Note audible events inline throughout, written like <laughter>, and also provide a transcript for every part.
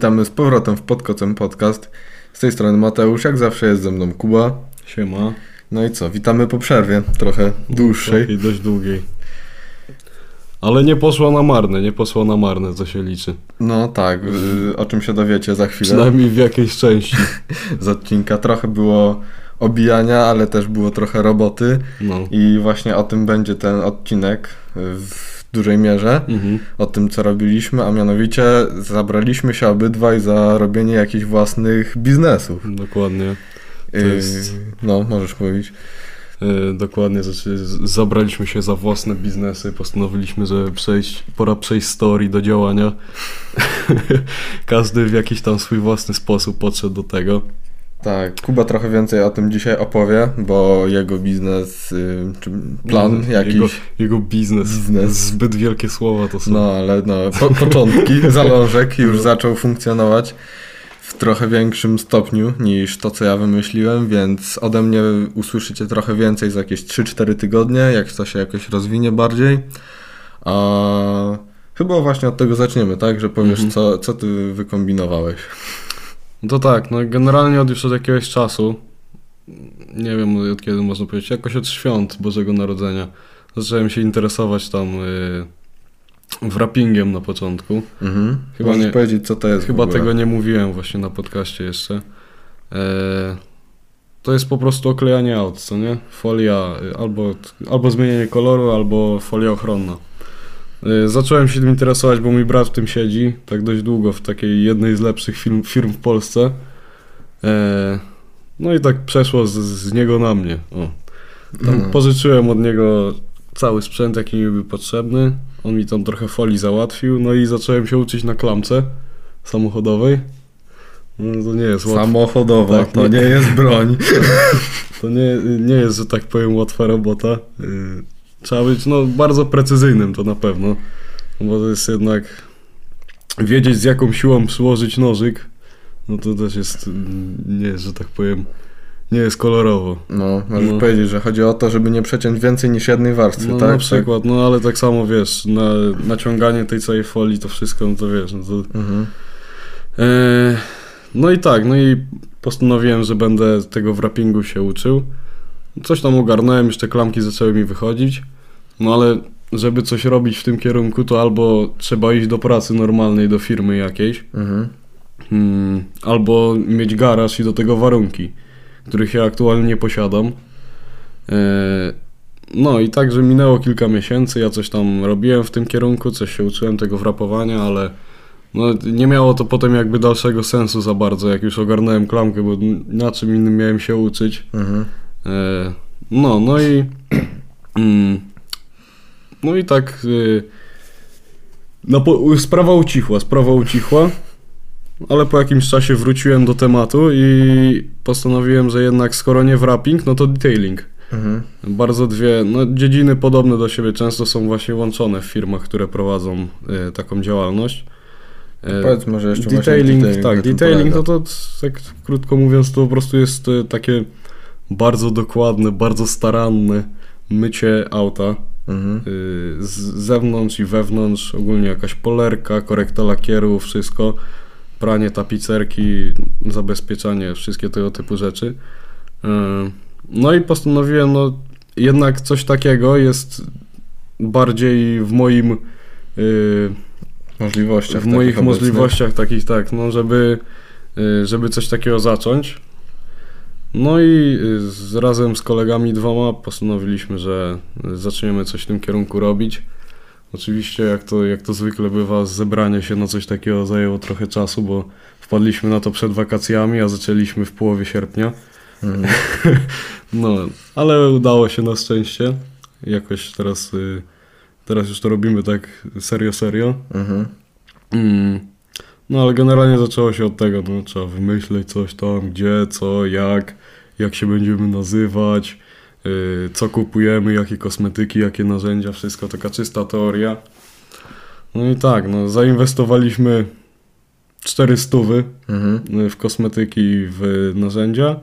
Witamy z powrotem w Podkocem Podcast. Z tej strony Mateusz, jak zawsze jest ze mną Kuba. Siema. No i co, witamy po przerwie, trochę dłuższej. Takiej dość długiej. Ale nie poszło na marne, nie poszło na marne, co się liczy. No tak, y, o czym się dowiecie za chwilę. Przynajmniej w jakiejś części. <laughs> Z odcinka trochę było obijania, ale też było trochę roboty No. i właśnie o tym będzie ten odcinek y, w dużej mierze. Mhm. O tym, co robiliśmy, a mianowicie zabraliśmy się obydwaj za robienie jakichś własnych biznesów. Dokładnie. To Y, jest- No, możesz mówić. E, dokładnie, znaczy zabraliśmy się za własne biznesy, postanowiliśmy, że przejść, pora przejść z teorii do działania. <laughs> Każdy w jakiś tam swój własny sposób podszedł do tego. Tak, Kuba trochę więcej o tym dzisiaj opowie, bo jego biznes, y, czy plan jakiś, Jego, jego biznes. Biznes. Zbyt wielkie słowa to są. no ale no, po, początki, <laughs> zalążek już No. zaczął funkcjonować w trochę większym stopniu niż to, co ja wymyśliłem, więc ode mnie usłyszycie trochę więcej za jakieś 3-4 tygodnie, jak to się jakoś rozwinie bardziej. A chyba właśnie od tego zaczniemy, tak? Że powiesz, Mhm. co, co ty wykombinowałeś. No to tak, no generalnie od już od jakiegoś czasu, nie wiem od kiedy można powiedzieć, jakoś od świąt Bożego Narodzenia, zacząłem się interesować tam y, wrappingiem na początku. Mhm. Chyba Możesz nie- powiedzieć, co to jest Chyba tego nie mówiłem właśnie na podcaście jeszcze. E, to jest po prostu oklejanie aut, co nie? Folia, y, albo, albo zmienienie koloru, albo folia ochronna. E, Zacząłem się tym interesować, bo mój brat w tym siedzi, tak dość długo, w takiej jednej z lepszych firm, firm w Polsce. E, No i tak przeszło z, z niego na mnie. O. Tam Mhm. pożyczyłem od niego cały sprzęt, jaki mi był potrzebny. On mi tam trochę folii załatwił, no i zacząłem się uczyć na klamce samochodowej. No to nie jest łatwe. Samochodowa, Tak, to nie- nie jest broń. <laughs> To nie, nie jest, że tak powiem, łatwa robota. Trzeba być no, bardzo precyzyjnym to na pewno. Bo to jest jednak wiedzieć z jaką siłą przyłożyć nożyk. No to też jest, mm, nie że tak powiem, nie jest kolorowo. No, możesz No. powiedzieć, że chodzi o to, żeby nie przeciąć więcej niż jednej warstwy, No tak? na przykład, no ale tak samo wiesz, na, naciąganie tej całej folii, to wszystko, no to wiesz, no to... Tak. Mhm. E, no i tak, no i postanowiłem, że będę tego wrappingu się uczył. Coś tam ogarnąłem, te klamki zaczęły mi wychodzić. No ale żeby coś robić w tym kierunku, to albo trzeba iść do pracy normalnej, do firmy jakiejś, Mhm. mm, albo mieć garaż i do tego warunki, których ja aktualnie nie posiadam. E, No i także minęło kilka miesięcy, ja coś tam robiłem w tym kierunku, coś się uczyłem tego wrapowania, ale no, nie miało to potem jakby dalszego sensu za bardzo, jak już ogarnąłem klamkę, bo na czym innym miałem się uczyć. Mhm. E, No, no i mm, no i tak y, no, sprawa ucichła, sprawa ucichła, ale po jakimś czasie wróciłem do tematu i postanowiłem, że jednak skoro nie wrapping, no to detailing. Mhm. Bardzo dwie no, dziedziny podobne do siebie często są właśnie łączone w firmach, które prowadzą y, taką działalność. E, Powiedz może jeszcze detailing, właśnie tak, detailing no to tak krótko mówiąc to po prostu jest e, takie bardzo dokładne, bardzo staranne mycie auta Mhm. y, z zewnątrz i wewnątrz, ogólnie jakaś polerka, korekta lakieru, wszystko, pranie tapicerki, zabezpieczanie, wszystkie tego typu rzeczy. Y, No i postanowiłem, no jednak coś takiego jest bardziej w moim y, Możliwościach w moich obecnych. możliwościach takich tak, no żeby, y, żeby coś takiego zacząć. No i y, z, razem z kolegami dwoma postanowiliśmy, że zaczniemy coś w tym kierunku robić. Oczywiście jak to, jak to zwykle bywa, zebranie się na coś takiego zajęło trochę czasu, bo wpadliśmy na to przed wakacjami, a zaczęliśmy w połowie sierpnia. Mhm. <laughs> No, ale udało się na szczęście. Jakoś teraz, y, teraz już to robimy tak serio, serio. Mhm. Mm. No ale generalnie zaczęło się od tego, no trzeba wymyśleć coś tam, gdzie, co, jak, jak się będziemy nazywać, yy, co kupujemy, jakie kosmetyki, jakie narzędzia, wszystko taka czysta teoria. No i tak, no zainwestowaliśmy 400 Mhm. w kosmetyki i w narzędzia.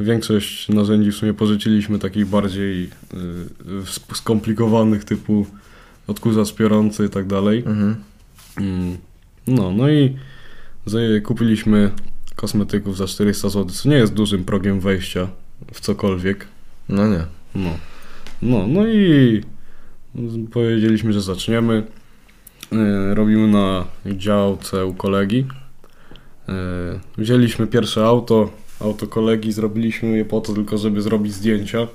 Większość narzędzi w sumie pożyczyliśmy takich bardziej yy, skomplikowanych typu odkurzacz piorący i tak dalej. Mhm. Mm, No, no i kupiliśmy kosmetyków za 400 zł, co nie jest dużym progiem wejścia w cokolwiek. No nie. No, no, no i powiedzieliśmy, że zaczniemy. E, Robimy na działce u kolegi. E, Wzięliśmy pierwsze auto, auto kolegi, zrobiliśmy je po to tylko, żeby zrobić zdjęcia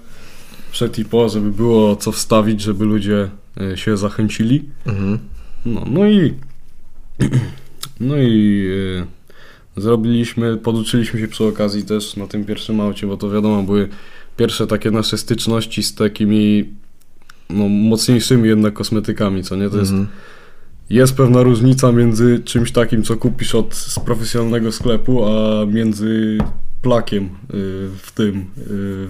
przed i po, żeby było co wstawić, żeby ludzie e, się zachęcili. Mhm. No, no i <clears throat> no i e, zrobiliśmy, poduczyliśmy się przy okazji też na tym pierwszym aucie, bo to wiadomo, były pierwsze takie nasze styczności z takimi no, mocniejszymi jednak kosmetykami, co nie? To jest, Mhm. jest pewna różnica między czymś takim, co kupisz od z profesjonalnego sklepu, a między plakiem y, w tym, y,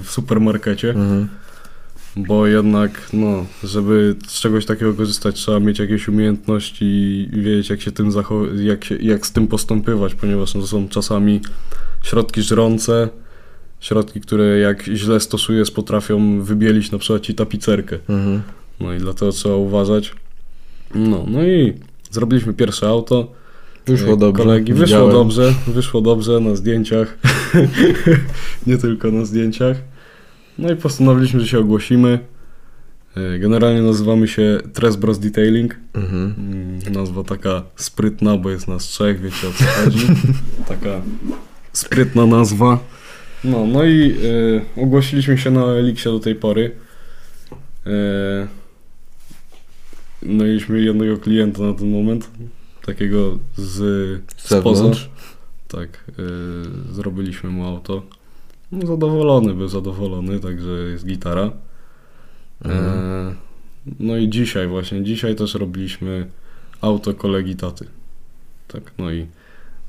w supermarkecie. Mhm. Bo jednak, no, żeby z czegoś takiego korzystać, trzeba mieć jakieś umiejętności i wiedzieć, jak się tym zachow- jak, się, jak z tym postępować, ponieważ no, to są czasami środki żrące, środki, które jak źle stosujesz, potrafią wybielić na przykład ci tapicerkę. Mhm. No i dlatego trzeba uważać. No, no i zrobiliśmy pierwsze auto. Wyszło E, dobrze. Kolegi, wyszło widziałem. dobrze, wyszło dobrze na zdjęciach. <laughs> Nie tylko na zdjęciach. No i postanowiliśmy, że się ogłosimy. E, Generalnie nazywamy się Tres Bros Detailing. Mhm. Mm, Nazwa taka sprytna, bo jest nas trzech, wiecie o co chodzi. <laughs> taka sprytna nazwa. No, no i e, ogłosiliśmy się na Elixie do tej pory. E, no mieliśmy jednego klienta na ten moment, takiego z, Z spoza. Tak, e, zrobiliśmy mu auto. No, zadowolony był zadowolony, także jest gitara. Mhm. E, no i dzisiaj właśnie, dzisiaj też robiliśmy auto kolegi taty. Tak, no i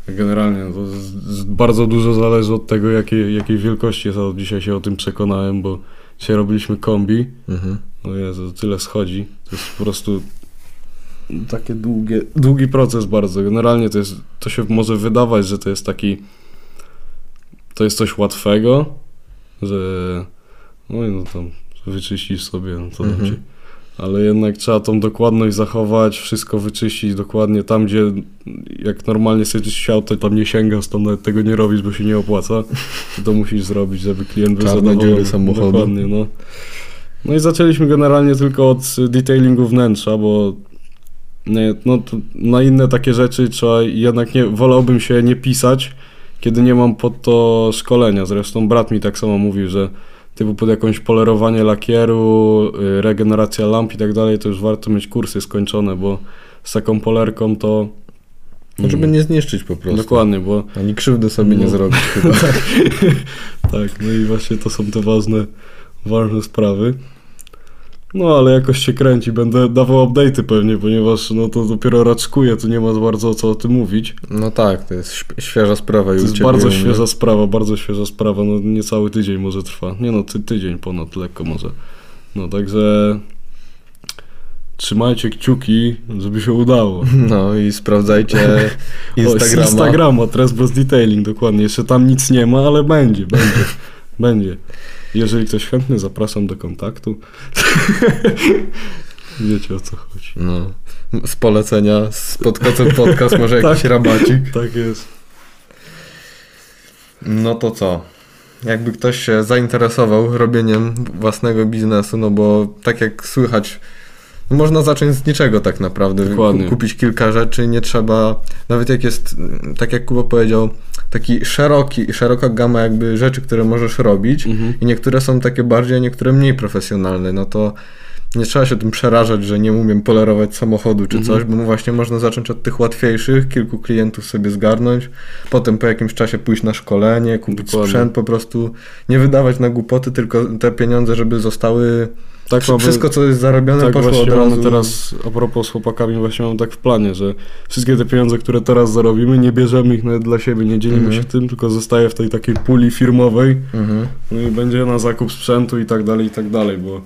generalnie to z, z bardzo dużo zależy od tego, jakiej, jakiej wielkości jest auto. Dzisiaj się o tym przekonałem, bo dzisiaj robiliśmy kombi. Mhm. No Jezu, tyle schodzi. To jest po prostu takie długie, długi proces bardzo. Generalnie to jest, to się może wydawać, że to jest taki, to jest coś łatwego, że no i no tam wyczyścisz sobie, no to Mhm. dobrze. Ale jednak trzeba tą dokładność zachować, wszystko wyczyścić dokładnie tam, gdzie jak normalnie sobie czyścisz auto, tam nie sięgasz, tam nawet tego nie robisz, bo się nie opłaca. To musisz zrobić, żeby klient był Czarne dziury samochodu. Dokładnie, no. No i zaczęliśmy generalnie tylko od detailingu wnętrza, bo nie, no, to na inne takie rzeczy trzeba jednak nie, wolałbym się nie pisać, kiedy nie mam pod to szkolenia. Zresztą brat mi tak samo mówił, że typu pod jakąś polerowanie lakieru, y, regeneracja lamp i tak dalej, to już warto mieć kursy skończone, bo z taką polerką to... No, żeby Mm, nie zniszczyć po prostu. Dokładnie, bo Ani krzywdy sobie nie No. zrobić <laughs> chyba. tak, no i właśnie to są te ważne, ważne sprawy. No ale jakoś się kręci, będę dawał update'y pewnie, ponieważ no to dopiero raczkuję, tu nie ma bardzo co o tym mówić. No tak, to jest świeża sprawa To jest bardzo mnie. świeża sprawa, bardzo świeża sprawa, no niecały tydzień może trwa. Nie no, ty, tydzień ponad, lekko może. No także trzymajcie kciuki, żeby się udało. <laughs> No i sprawdzajcie <laughs> O, Instagrama. Instagrama, Tres Bros Detailing, dokładnie. Jeszcze tam nic nie ma, ale będzie, będzie, <laughs> będzie. Jeżeli ktoś chętny, zapraszam do kontaktu. <laughs> Wiecie o co chodzi. No. Z polecenia, z podcastem podcast, może <laughs> jakiś Tak. rabacik. Tak jest. No to co? Jakby ktoś się zainteresował robieniem własnego biznesu, no bo tak jak słychać, można zacząć z niczego tak naprawdę. Dokładnie. Ku- Kupić kilka rzeczy, nie trzeba, nawet jak jest, tak jak Kuba powiedział, taki szeroki, szeroka gama jakby rzeczy, które możesz robić Mhm. i niektóre są takie bardziej, a niektóre mniej profesjonalne, no to nie trzeba się tym przerażać, że nie umiem polerować samochodu czy Mhm. coś, bo właśnie można zacząć od tych łatwiejszych, kilku klientów sobie zgarnąć, potem po jakimś czasie pójść na szkolenie, kupić Dokładnie. sprzęt, po prostu nie wydawać na głupoty, tylko te pieniądze, żeby zostały, Tak wszystko co jest zarobione Tak poszło od razu. teraz, a propos z chłopakami, właśnie mam tak w planie, że wszystkie te pieniądze, które teraz zarobimy, nie bierzemy ich nawet dla siebie, nie dzielimy Mhm. się tym, tylko zostaje w tej takiej puli firmowej, Mhm. no i będzie na zakup sprzętu i tak dalej, i tak dalej, bo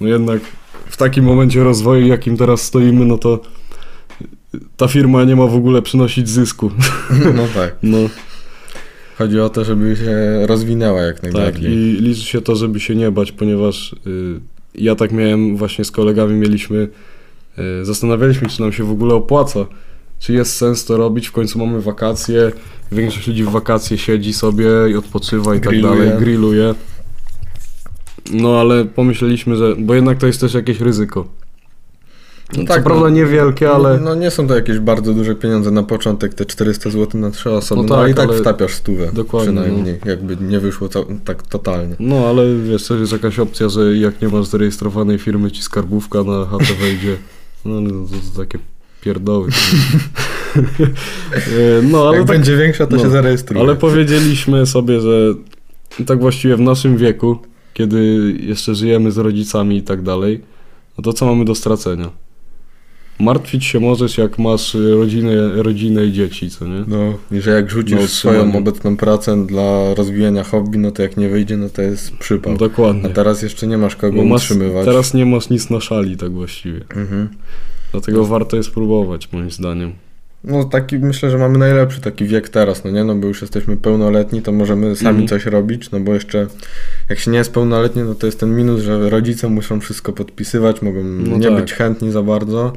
no jednak w takim momencie rozwoju, jakim teraz stoimy, no to ta firma nie ma w ogóle przynosić zysku. <laughs> No tak. No Chodzi o to, żeby się rozwinęła jak tak, najbardziej. i liczy się to, żeby się nie bać, ponieważ y, ja tak miałem właśnie z kolegami, mieliśmy, y, zastanawialiśmy, czy nam się w ogóle opłaca czy jest sens to robić, w końcu mamy wakacje, większość ludzi w wakacje siedzi sobie i odpoczywa i Grilluje. tak dalej, grilluje. No ale pomyśleliśmy, że, bo jednak to jest też jakieś ryzyko. No Co tak, prawda no. niewielkie, ale... No, no nie są to jakieś bardzo duże pieniądze na początek, te 400 zł na trzy osoby, No no, tak, i tak ale- wtapiasz stówę Dokładnie, no. przynajmniej, jakby nie wyszło to, tak totalnie. No ale wiesz, też jest jakaś opcja, że jak nie masz zarejestrowanej firmy, ci skarbówka na chatę wejdzie. No ale to, to takie pierdoły. <laughs> E, no ale Jak tak, będzie większa, to no, się zarejestruje. ale powiedzieliśmy sobie, że tak właściwie w naszym wieku, kiedy jeszcze żyjemy z rodzicami i tak dalej, no to co mamy do stracenia? Martwić się możesz, jak masz rodzinę, rodzinę i dzieci, co nie? No, i że jak rzucisz No, swoją obecną pracę dla rozwijania hobby, no to jak nie wyjdzie, no to jest przypał. A Dokładnie. teraz jeszcze nie masz kogo Bo masz, utrzymywać. teraz nie masz nic na szali, tak właściwie. Mhm. Dlatego warto jest próbować, moim zdaniem. No taki myślę, że mamy najlepszy taki wiek teraz, no nie? No bo już jesteśmy pełnoletni, to możemy sami Mhm. coś robić, no bo jeszcze jak się nie jest pełnoletni, no to jest ten minus, że rodzice muszą wszystko podpisywać, mogą No nie tak. być chętni za bardzo.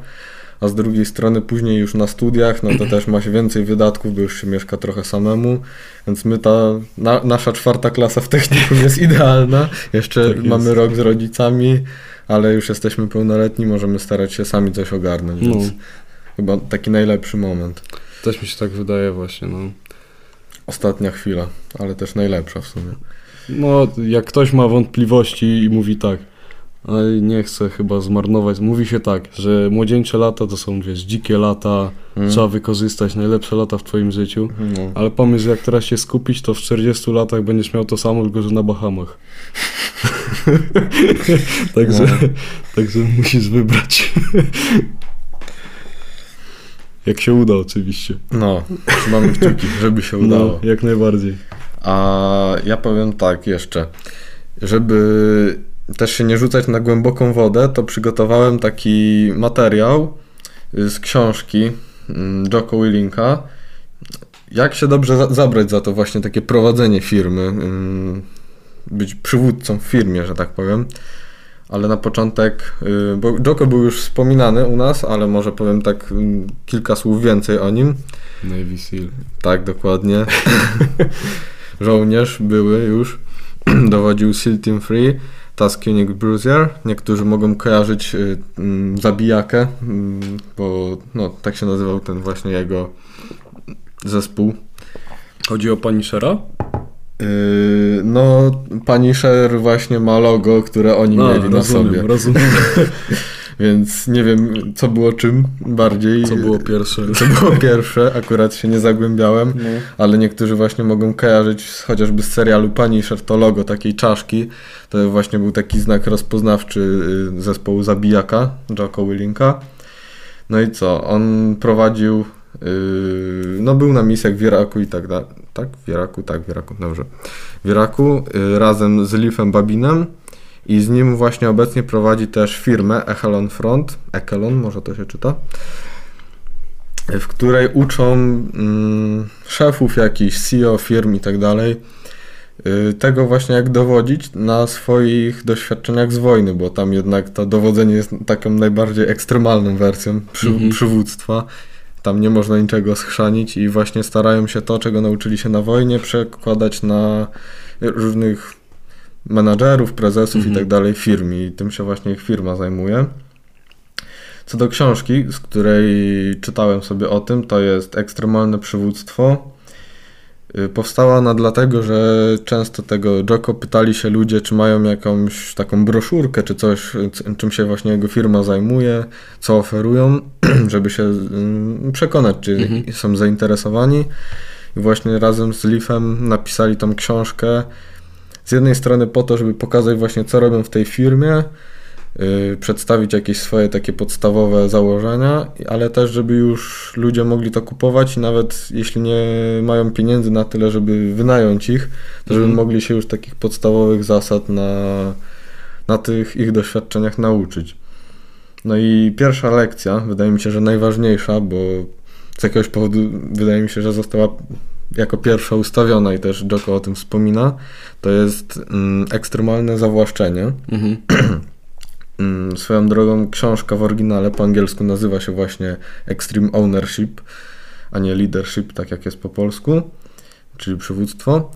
A z drugiej strony później już na studiach, no to też ma się więcej wydatków, bo już się mieszka trochę samemu, więc my ta, na, nasza czwarta klasa w technikum jest <laughs> idealna. Jeszcze Tak jest. mamy rok z rodzicami, ale już jesteśmy pełnoletni, możemy starać się sami coś ogarnąć, No. Chyba taki najlepszy moment. Też mi się tak wydaje właśnie, no. Ostatnia chwila, ale też najlepsza w sumie. No, jak ktoś ma wątpliwości i mówi tak, ale nie chcę chyba zmarnować, mówi się tak, że młodzieńcze lata to są, wiesz, dzikie lata, Mm. trzeba wykorzystać najlepsze lata w twoim życiu, No. ale pomysł, że jak teraz się skupić, to w 40 latach będziesz miał to samo, tylko że na Bahamach. <laughs> <laughs> także, No. także musisz wybrać. Jak się uda oczywiście. no, trzymamy kciuki, żeby się udało. No, jak najbardziej. A ja powiem tak jeszcze, żeby też się nie rzucać na głęboką wodę, to przygotowałem taki materiał z książki mm, Jocko Willinka. Jak się dobrze za- zabrać za to właśnie takie prowadzenie firmy, mm, być przywódcą w firmie, że tak powiem. Ale na początek, y, bo Jocko był już wspominany u nas, ale może powiem tak mm, kilka słów więcej o nim. Navy Seal. Tak, dokładnie. <laughs> Żołnierz były już. <clears throat> Dowodził SEAL Team Free, Task Unit Bruiser. Niektórzy mogą kojarzyć y, mm, zabijakę, mm, bo no, tak się nazywał ten właśnie jego zespół. Chodzi o Punishera? Yy, no, Punisher właśnie ma logo, które oni mieli na rozumiem, sobie. rozumiem. <laughs> Więc nie wiem, co było czym bardziej. Co było pierwsze. <laughs> Co było pierwsze, akurat się nie zagłębiałem. ale niektórzy właśnie mogą kojarzyć chociażby z serialu Punisher to logo takiej czaszki. To właśnie był taki znak rozpoznawczy y, zespołu Zabijaka, Jocko Willinka. No i co? On prowadził, y, no był na misjach w Iraku i tak dalej. Tak? W Iraku? Tak, w Iraku, dobrze. W Iraku y, razem z Leafem Babinem i z nim właśnie obecnie prowadzi też firmę Echelon Front, Echelon może to się czyta, w której uczą mm, szefów jakichś, CEO firm i tak dalej, y, tego właśnie jak dowodzić na swoich doświadczeniach z wojny, bo tam jednak to dowodzenie jest taką najbardziej ekstremalną wersją przy, Mhm. przywództwa. Tam nie można niczego schrzanić i właśnie starają się to, czego nauczyli się na wojnie, przekładać na różnych menadżerów, prezesów Mhm. i tak dalej firm i tym się właśnie ich firma zajmuje. Co do książki, z której czytałem sobie o tym, to jest Ekstremalne Przywództwo. Y, Powstała ona dlatego, że często tego Joko pytali się ludzie, czy mają jakąś taką broszurkę, czy coś, czym się właśnie jego firma zajmuje, co oferują, <clears throat> żeby się mm, przekonać, czy Mhm. są zainteresowani. I właśnie razem z Leafem napisali tą książkę. Z jednej strony po to, żeby pokazać właśnie, co robią w tej firmie, przedstawić jakieś swoje takie podstawowe założenia, ale też, żeby już ludzie mogli to kupować i nawet jeśli nie mają pieniędzy na tyle, żeby wynająć ich, to żeby Mhm. mogli się już takich podstawowych zasad na, na tych ich doświadczeniach nauczyć. No i pierwsza lekcja, wydaje mi się, że najważniejsza, bo z jakiegoś powodu wydaje mi się, że została jako pierwsza ustawiona i też Joko o tym wspomina, to jest mm, ekstremalne zawłaszczenie. Mhm. <clears throat> Mm, Swoją drogą książka w oryginale po angielsku nazywa się właśnie Extreme Ownership, a nie Leadership, tak jak jest po polsku, czyli przywództwo.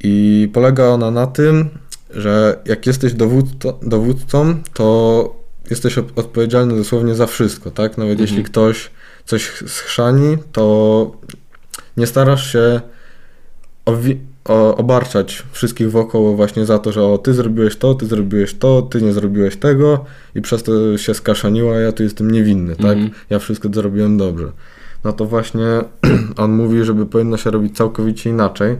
I polega ona na tym, że jak jesteś dowódco, dowódcą, to jesteś odpowiedzialny dosłownie za wszystko, tak? Nawet Mhm. jeśli ktoś coś schrzani, to nie starasz się obarczać wszystkich wokoło właśnie za to, że o, ty zrobiłeś to, ty zrobiłeś to, ty nie zrobiłeś tego i przez to się skaszaniło, a ja tu jestem niewinny, tak? Mhm. Ja wszystko zrobiłem dobrze. No to właśnie <clears throat> on mówi, żeby powinno się robić całkowicie inaczej,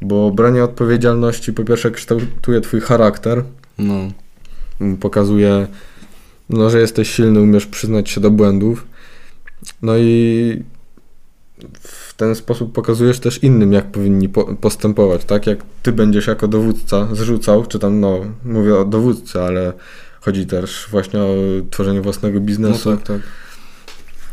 bo branie odpowiedzialności po pierwsze kształtuje twój charakter, No. pokazuje, no, że jesteś silny, umiesz przyznać się do błędów. No i w ten sposób pokazujesz też innym, jak powinni po, postępować, tak? Jak ty będziesz jako dowódca zrzucał, czy tam, no, mówię o dowódcy, ale chodzi też właśnie o tworzenie własnego No biznesu. tak, tak.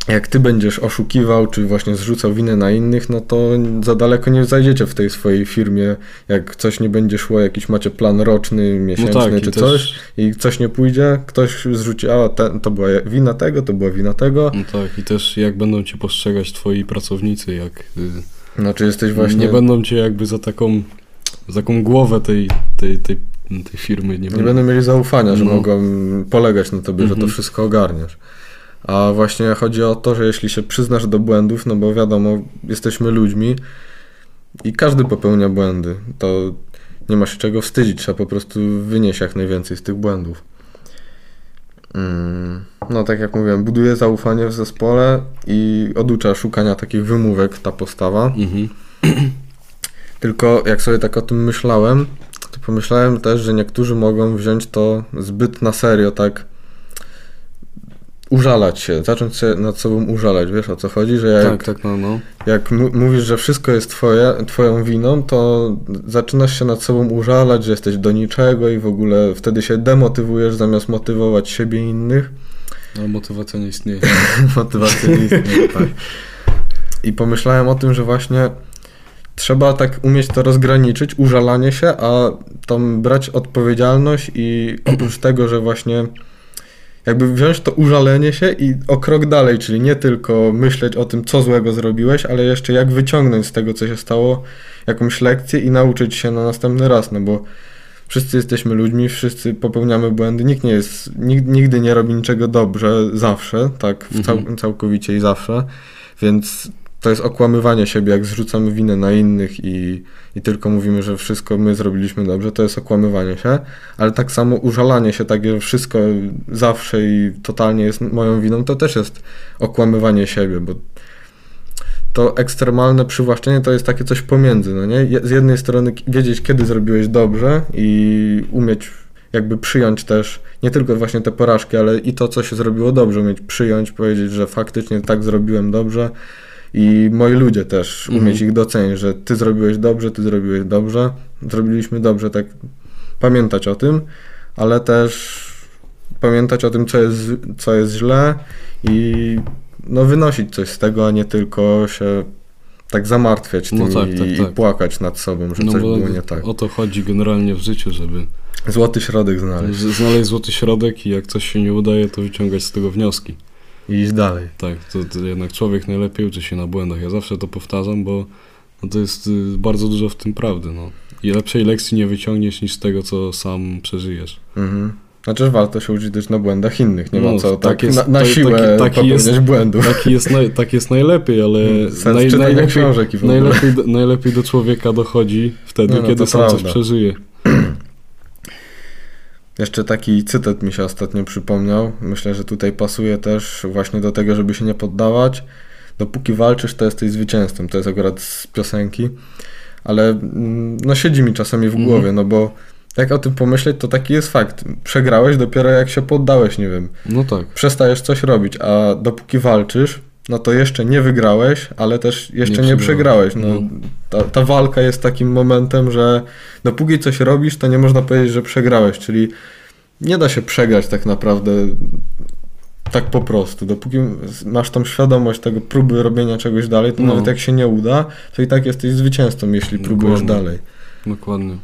Jak ty będziesz oszukiwał, czy właśnie zrzucał winę na innych, no to za daleko nie zajdziecie w tej swojej firmie. Jak coś nie będzie szło, jakiś macie plan roczny, No miesięczny, tak, i czy też, coś, i coś nie pójdzie, ktoś zrzuci, a ten, to była wina tego, to była wina tego. No tak, i też jak będą cię postrzegać twoi pracownicy, jak Znaczy jesteś właśnie... nie będą cię jakby za taką, za taką głowę tej, tej, tej, tej firmy, nie, Nie będą mieli zaufania, że No. mogą polegać na tobie, że to Mhm. wszystko ogarniesz. A właśnie chodzi o to, że jeśli się przyznasz do błędów, no bo wiadomo, jesteśmy ludźmi i każdy popełnia błędy, to nie ma się czego wstydzić, trzeba po prostu wynieść jak najwięcej z tych błędów. Mm, No tak jak mówiłem, buduje zaufanie w zespole i oducza szukania takich wymówek ta postawa. Mhm. <clears throat> Tylko jak sobie tak o tym myślałem, to pomyślałem też, że niektórzy mogą wziąć to zbyt na serio, tak użalać się, zacząć się nad sobą użalać, wiesz o co chodzi, że jak, Tak, tak, no, no. jak mówisz, że wszystko jest twoje, twoją winą, to zaczynasz się nad sobą użalać, że jesteś do niczego i w ogóle wtedy się demotywujesz zamiast motywować siebie i innych. Ale motywacja nie istnieje. <laughs> Motywacja nie istnieje, <laughs> tak. I pomyślałem o tym, że właśnie trzeba tak umieć to rozgraniczyć, użalanie się, a tam brać odpowiedzialność i oprócz tego, że właśnie jakby wziąć to użalenie się i o krok dalej, czyli nie tylko myśleć o tym, co złego zrobiłeś, ale jeszcze jak wyciągnąć z tego, co się stało, jakąś lekcję i nauczyć się na następny raz, no bo wszyscy jesteśmy ludźmi, wszyscy popełniamy błędy, nikt nie jest, nikt, nigdy nie robi niczego dobrze zawsze, tak cał, Mhm. całkowicie i zawsze, więc to jest okłamywanie siebie, jak zrzucamy winę na innych i, i tylko mówimy, że wszystko my zrobiliśmy dobrze, to jest okłamywanie się, ale tak samo użalanie się, tak, że wszystko zawsze i totalnie jest moją winą, to też jest okłamywanie siebie, bo to ekstremalne przywłaszczenie to jest takie coś pomiędzy, no nie? Z jednej strony wiedzieć, kiedy zrobiłeś dobrze i umieć jakby przyjąć też nie tylko właśnie te porażki, ale i to, co się zrobiło dobrze, umieć przyjąć, powiedzieć, że faktycznie tak zrobiłem dobrze i moi ludzie też, Mhm. umieć ich docenić, że ty zrobiłeś dobrze, ty zrobiłeś dobrze, zrobiliśmy dobrze, tak pamiętać o tym, ale też pamiętać o tym, co jest, co jest źle i no wynosić coś z tego, a nie tylko się tak zamartwiać tym No tak, i, tak, i tak. płakać nad sobą, że No coś było nie tak. o to chodzi generalnie w życiu, żeby Złoty środek znaleźć znaleźć złoty środek i jak coś się nie udaje, to wyciągać z tego wnioski. I iść dalej. Tak, to, to jednak człowiek najlepiej uczy się na błędach. Ja zawsze to powtarzam, bo no to jest y, bardzo dużo w tym prawdy. No. I lepszej lekcji nie wyciągniesz niż z tego, co sam przeżyjesz. Mhm. Znaczy, warto się uczyć też na błędach innych, nie ma No, co tak tak, jest- na, na to- siłę taki- taki jest- błędów. Taki jest, naj, tak jest najlepiej, ale Sens czytania książek i w ogóle. najlepiej, do, najlepiej do człowieka dochodzi wtedy, Nie, no, kiedy sam coś prawda. przeżyje. Jeszcze taki cytat mi się ostatnio przypomniał. Myślę, że tutaj pasuje też właśnie do tego, żeby się nie poddawać. Dopóki walczysz, to jesteś zwycięzcą. To jest akurat z piosenki. Ale mm, no siedzi mi czasami w Mhm. głowie, no bo jak o tym pomyśleć, to taki jest fakt. Przegrałeś dopiero jak się poddałeś, nie wiem. No tak. Przestajesz coś robić, a dopóki walczysz, no to jeszcze nie wygrałeś, ale też jeszcze nie, Nie przegrałeś. No, ta, ta walka jest takim momentem, że dopóki coś robisz, to nie można powiedzieć, że przegrałeś, czyli nie da się przegrać tak naprawdę tak po prostu. Dopóki masz tą świadomość tego próby robienia czegoś dalej, to No. nawet jak się nie uda, to i tak jesteś zwycięzcą, jeśli próbujesz Dokładnie. dalej. Dokładnie.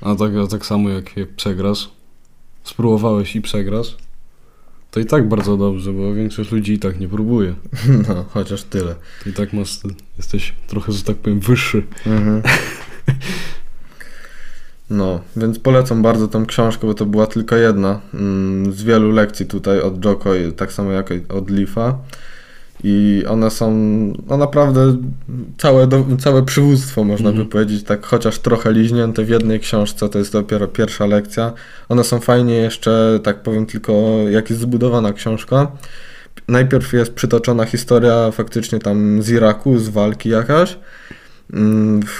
A tak, a tak samo jak, jak przegrasz, spróbowałeś i przegrasz, to i tak bardzo dobrze, bo większość ludzi i tak nie próbuje. <laughs> No, chociaż tyle. I tak masz, jesteś trochę, że tak powiem, wyższy. Mhm. No, więc polecam bardzo tą książkę, bo to była tylko jedna mm, z wielu lekcji tutaj od Joko, tak samo jak od Leafa. I one są no naprawdę całe, do, całe przywództwo, można Mhm. by powiedzieć, tak chociaż trochę liźnięte w jednej książce, to jest dopiero pierwsza lekcja. One są fajnie jeszcze, tak powiem tylko, jak jest zbudowana książka. Najpierw jest przytoczona historia faktycznie tam z Iraku, z walki jakaś,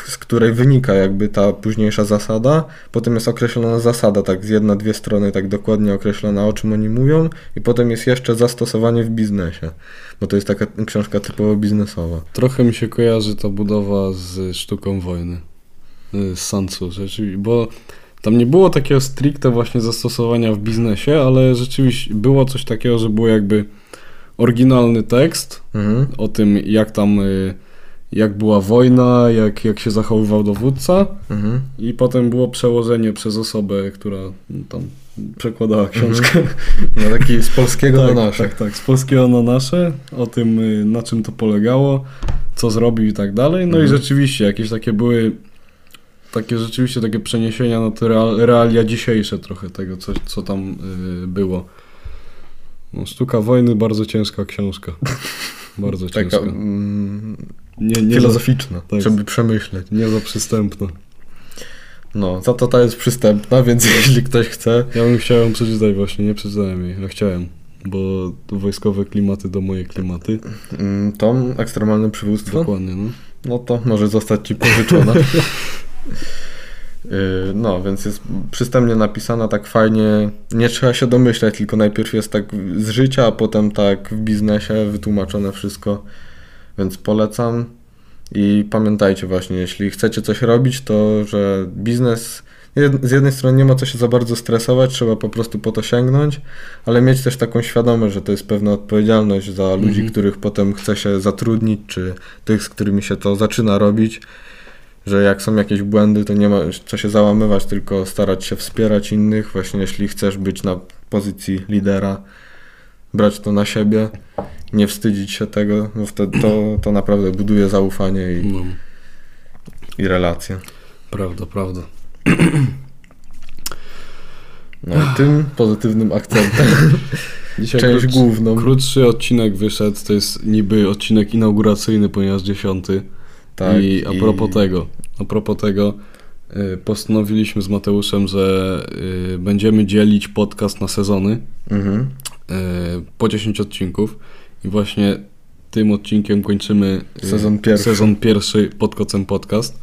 z której wynika jakby ta późniejsza zasada. Potem jest określona zasada, tak z jedna, dwie strony, tak dokładnie określona, o czym oni mówią. I potem jest jeszcze zastosowanie w biznesie, bo to jest taka książka typowo biznesowa. Trochę mi się kojarzy ta budowa z sztuką wojny, y, z rzeczywiście, bo tam nie było takiego stricte właśnie zastosowania w biznesie, ale rzeczywiście było coś takiego, że był jakby oryginalny tekst Mhm. o tym, jak tam, y, jak była wojna, jak, jak się zachowywał dowódca Mhm. i potem było przełożenie przez osobę, która tam przekładała książkę. No taki z polskiego <laughs> tak, na nasze. Tak, tak, z polskiego na nasze, o tym y, na czym to polegało, co zrobił i tak dalej. No Mhm. i rzeczywiście jakieś takie były, takie rzeczywiście takie przeniesienia na te real, realia dzisiejsze trochę tego, co, co tam y, było. No, Sztuka wojny, bardzo ciężka książka. <laughs> Bardzo Taka ciężka. mm, Nie, nie, za, filozoficzna, tak. żeby przemyśleć. nie za przystępna. No, za to ta jest przystępna, <laughs> więc jeśli ktoś chce, Ja bym chciał ją przeczytać właśnie, nie przeczytałem jej, no chciałem. Bo wojskowe klimaty to moje klimaty. mm, tą ekstremalne przywództwo, Dokładnie, no. no to może zostać ci pożyczona. <laughs> Yy, No, więc jest przystępnie napisana, tak fajnie. Nie trzeba się domyślać, tylko najpierw jest tak z życia, a potem tak w biznesie wytłumaczone wszystko. Więc polecam. I pamiętajcie właśnie, jeśli chcecie coś robić, to że biznes z jednej strony nie ma co się za bardzo stresować, trzeba po prostu po to sięgnąć, ale mieć też taką świadomość, że to jest pewna odpowiedzialność za ludzi, Mhm. których potem chce się zatrudnić, czy tych, z którymi się to zaczyna robić że jak są jakieś błędy, to nie ma co się załamywać, tylko starać się wspierać innych. Właśnie jeśli chcesz być na pozycji lidera, brać to na siebie, nie wstydzić się tego, bo wtedy to, to naprawdę buduje zaufanie i, no. i relacje. Prawda, prawda. No i tym pozytywnym akcentem <laughs> Dzisiaj część krótszy, główną. krótszy odcinek wyszedł, to jest niby odcinek inauguracyjny, ponieważ dziesiąty. Tak, I a propos tego, a propos tego, y, postanowiliśmy z Mateuszem, że y, będziemy dzielić podcast na sezony Mhm. y, po 10 odcinków i właśnie tym odcinkiem kończymy Sezon pierwszy. sezon pierwszy pod kocem podcast.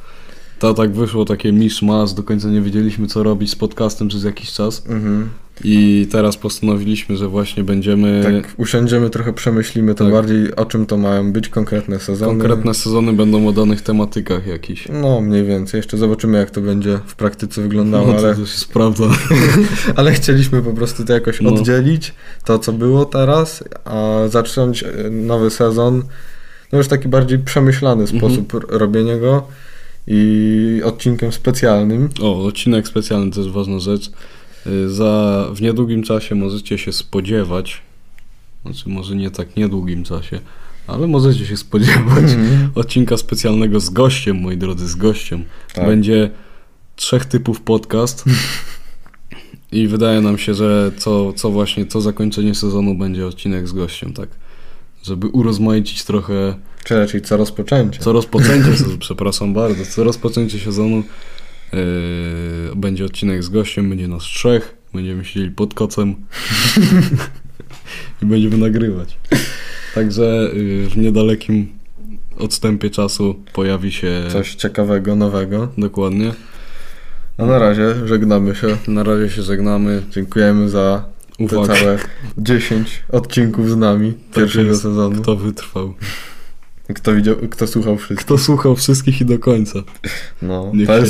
To tak wyszło takie misz-masz, do końca nie wiedzieliśmy co robić z podcastem przez jakiś czas Mhm. I teraz postanowiliśmy, że właśnie będziemy Tak, usiądziemy, trochę przemyślimy to Tak. bardziej, o czym to mają być konkretne sezony. konkretne sezony będą o danych tematykach jakichś. No, mniej więcej. Jeszcze zobaczymy, jak to będzie w praktyce wyglądało, No, to ale... też jest prawda. <laughs> Ale chcieliśmy po prostu to jakoś No. oddzielić, to co było teraz, a zacząć e, nowy sezon, no już taki bardziej przemyślany Mhm. sposób r- robienia go i odcinkiem specjalnym. O, odcinek specjalny to jest ważna rzecz. Y, Za, w niedługim czasie możecie się spodziewać, znaczy może nie tak niedługim czasie, ale możecie się spodziewać <laughs> odcinka specjalnego z gościem, moi drodzy, z gościem. Tak. Będzie trzech typów podcast i wydaje nam się, że co, co właśnie, co zakończenie sezonu będzie odcinek z gościem, tak? Żeby urozmaicić trochę Czy raczej co rozpoczęcie. co rozpoczęcie <laughs> przepraszam bardzo, co rozpoczęcie sezonu yy, będzie odcinek z gościem, będzie nas trzech, będziemy siedzieli pod kocem <laughs> i będziemy nagrywać. Także yy, w niedalekim odstępie czasu pojawi się Coś ciekawego, nowego. dokładnie. A na razie żegnamy się. Na razie się żegnamy. Dziękujemy za te całe 10 odcinków z nami pierwszego jest. sezonu. kto wytrwał. <laughs> Kto widział, kto słuchał wszystko. Kto słuchał wszystkich i do końca. No, Niech to jest